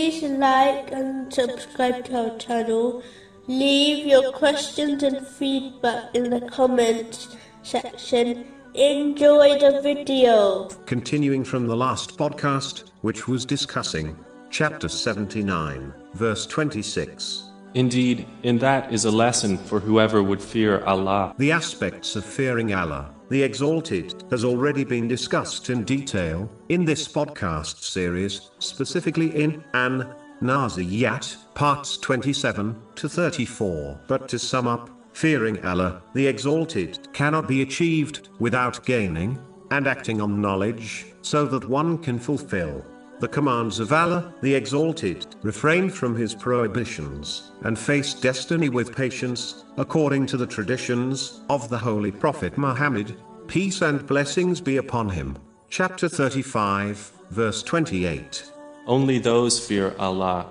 like and subscribe to our channel. Leave your questions and feedback in the comments section. Enjoy the video. Continuing from the last podcast, which was discussing chapter 79, verse 26. Indeed, in that is a lesson for whoever would fear Allah. The aspects of fearing Allah, the Exalted, has already been discussed in detail in this podcast series, specifically in An Naziyat, parts 27 to 34. But to sum up, fearing Allah, the Exalted, cannot be achieved without gaining and acting on knowledge, so that one can fulfill the commands of Allah, the Exalted, refrain from his prohibitions, and face destiny with patience, according to the traditions of the Holy Prophet Muhammad, peace and blessings be upon him. Chapter 35, verse 28. Only those fear Allah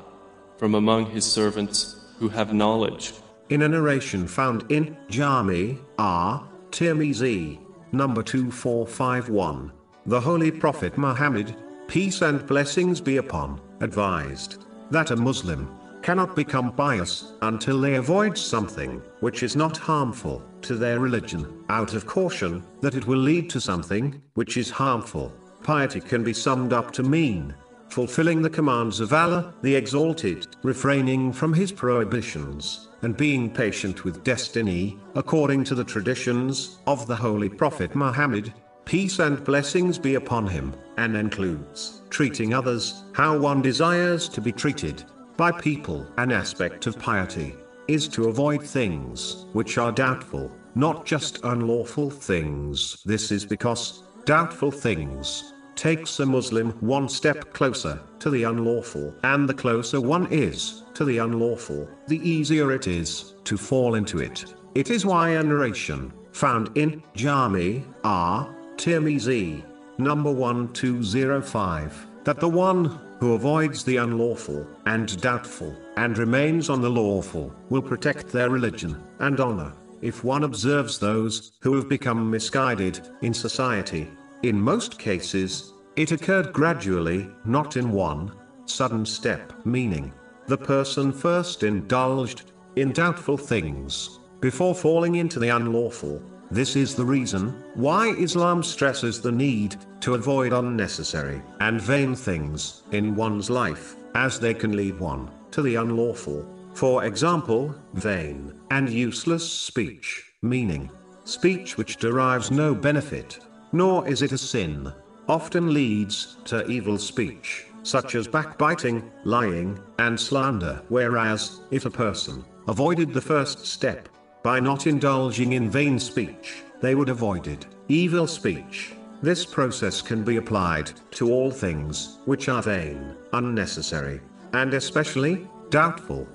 from among His servants who have knowledge. In a narration found in Jami R. Tirmizi, number 2451, the Holy Prophet Muhammad, peace and blessings be upon, advised that a Muslim cannot become pious until they avoid something which is not harmful to their religion, out of caution that it will lead to something which is harmful. Piety can be summed up to mean fulfilling the commands of Allah, the Exalted, refraining from His prohibitions, and being patient with destiny, according to the traditions of the Holy Prophet Muhammad, peace and blessings be upon him, and includes treating others how one desires to be treated by people. An aspect of piety is to avoid things which are doubtful, not just unlawful things. This is because doubtful things takes a Muslim one step closer to the unlawful, and the closer one is to the unlawful, the easier it is to fall into it. It is why a narration found in Jami at Tirmizi, number 1205, that the one who avoids the unlawful and doubtful and remains on the lawful will protect their religion and honor. If one observes those who have become misguided in society, in most cases, it occurred gradually, not in one sudden step, meaning the person first indulged in doubtful things before falling into the unlawful. This is the reason why Islam stresses the need to avoid unnecessary and vain things in one's life, as they can lead one to the unlawful. For example, vain and useless speech, meaning speech which derives no benefit, nor is it a sin, often leads to evil speech, such as backbiting, lying, and slander. Whereas, if a person avoided the first step, by not indulging in vain speech, they would avoid evil speech. This process can be applied to all things which are vain, unnecessary, and especially doubtful.